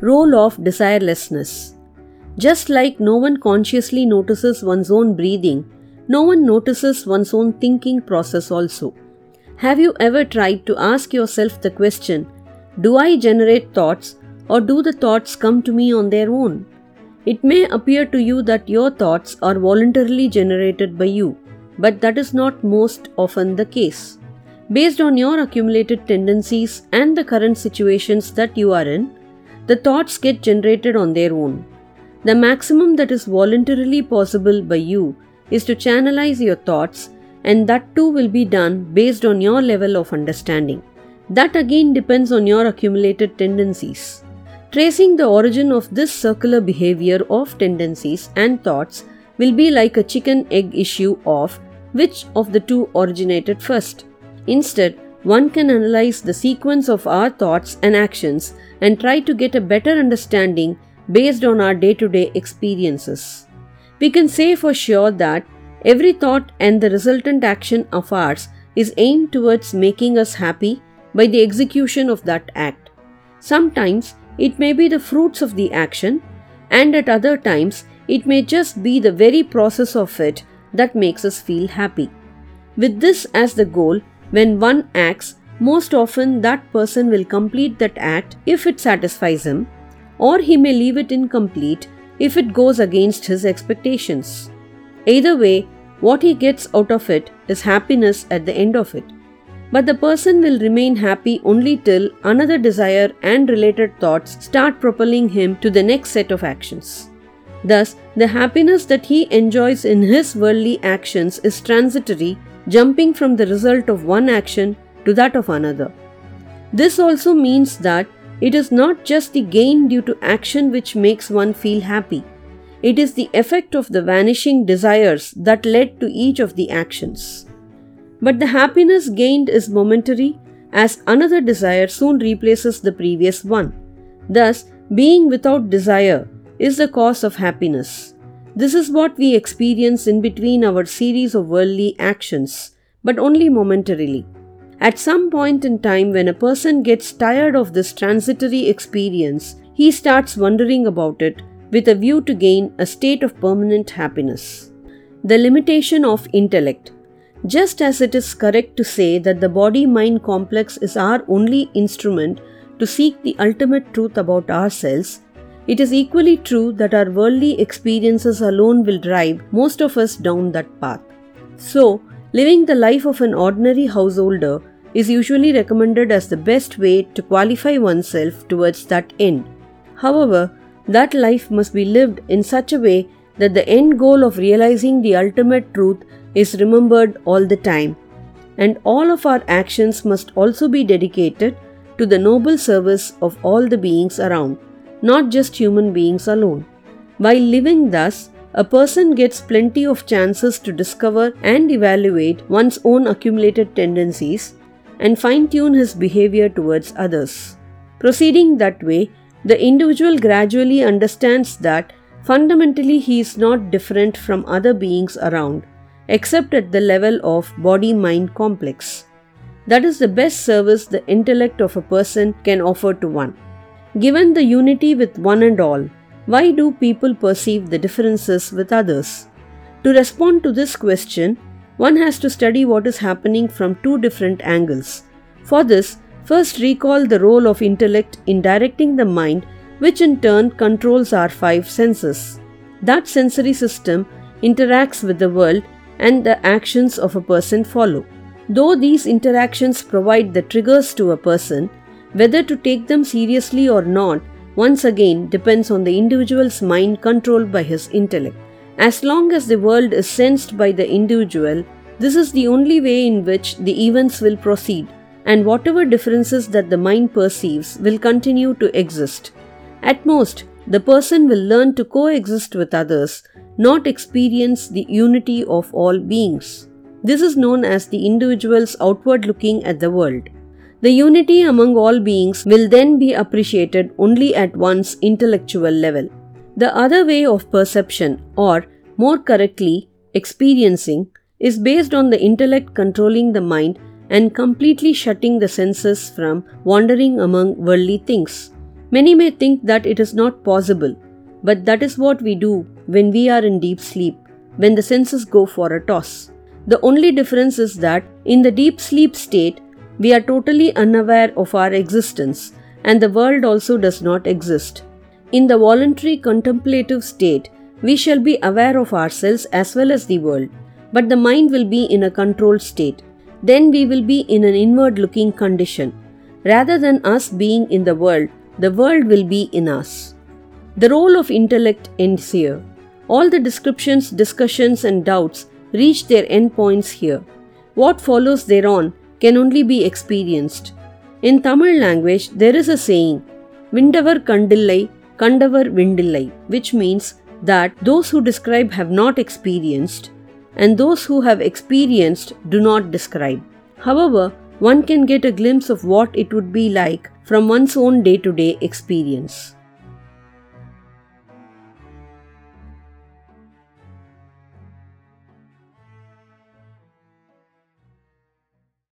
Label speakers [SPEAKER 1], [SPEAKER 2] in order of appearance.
[SPEAKER 1] Role of desirelessness. Just like no one consciously notices one's own breathing, no one notices one's own thinking process also. Have you ever tried to ask yourself the question Do I generate thoughts or do the thoughts come to me on their own? It may appear to you that your thoughts are voluntarily generated by you, but that is not most often the case. Based on your accumulated tendencies and the current situations that you are in, the thoughts get generated on their own. The maximum that is voluntarily possible by you is to channelize your thoughts and that too will be done based on your level of understanding. That again depends on your accumulated tendencies. Tracing the origin of this circular behavior of tendencies and thoughts will be like a chicken egg issue of which of the two originated first. Instead, one can analyze the sequence of our thoughts and actions and try to get a better understanding based on our day to day experiences. We can say for sure that Every thought and the resultant action of ours is aimed towards making us happy by the execution of that act. Sometimes it may be the fruits of the action, and at other times it may just be the very process of it that makes us feel happy. With this as the goal, when one acts, most often that person will complete that act if it satisfies him, or he may leave it incomplete if it goes against his expectations. Either way, what he gets out of it is happiness at the end of it. But the person will remain happy only till another desire and related thoughts start propelling him to the next set of actions. Thus, the happiness that he enjoys in his worldly actions is transitory, jumping from the result of one action to that of another. This also means that it is not just the gain due to action which makes one feel happy it is the effect of the vanishing desires that led to each of the actions. But the happiness gained is momentary, as another desire soon replaces the previous one. Thus, being without desire is the cause of happiness. This is what we experience in between our series of worldly actions, but only momentarily. At some point in time, when a person gets tired of this transitory experience, he starts wondering about it with a view to gain a state of permanent happiness. The limitation of intellect. Just as it is correct to say that the body mind complex is our only instrument to seek the ultimate truth about ourselves, it is equally true that our worldly experiences alone will drive most of us down that path. So, living the life of an ordinary householder is usually recommended as the best way to qualify oneself towards that end. However, that life must be lived in such a way that the end goal of realizing the ultimate truth is remembered all the time. And all of our actions must also be dedicated to the noble service of all the beings around, not just human beings alone. While living thus, a person gets plenty of chances to discover and evaluate one's own accumulated tendencies and fine tune his behavior towards others. Proceeding that way, the individual gradually understands that fundamentally he is not different from other beings around, except at the level of body mind complex. That is the best service the intellect of a person can offer to one. Given the unity with one and all, why do people perceive the differences with others? To respond to this question, one has to study what is happening from two different angles. For this, First, recall the role of intellect in directing the mind, which in turn controls our five senses. That sensory system interacts with the world and the actions of a person follow. Though these interactions provide the triggers to a person, whether to take them seriously or not once again depends on the individual's mind controlled by his intellect. As long as the world is sensed by the individual, this is the only way in which the events will proceed and whatever differences that the mind perceives will continue to exist. At most, the person will learn to coexist with others, not experience the unity of all beings. This is known as the individual's outward looking at the world. The unity among all beings will then be appreciated only at one's intellectual level. The other way of perception, or more correctly, experiencing, is based on the intellect controlling the mind and completely shutting the senses from wandering among worldly things. Many may think that it is not possible, but that is what we do when we are in deep sleep, when the senses go for a toss. The only difference is that in the deep sleep state, we are totally unaware of our existence and the world also does not exist. In the voluntary contemplative state, we shall be aware of ourselves as well as the world, but the mind will be in a controlled state. Then we will be in an inward looking condition. Rather than us being in the world, the world will be in us. The role of intellect ends here. All the descriptions, discussions, and doubts reach their endpoints here. What follows thereon can only be experienced. In Tamil language, there is a saying, Vindavar Kandillai, Kandavar Vindillai, which means that those who describe have not experienced, and those who have experienced do not describe. However, one can get a glimpse of what it would be like from one's own day to day experience.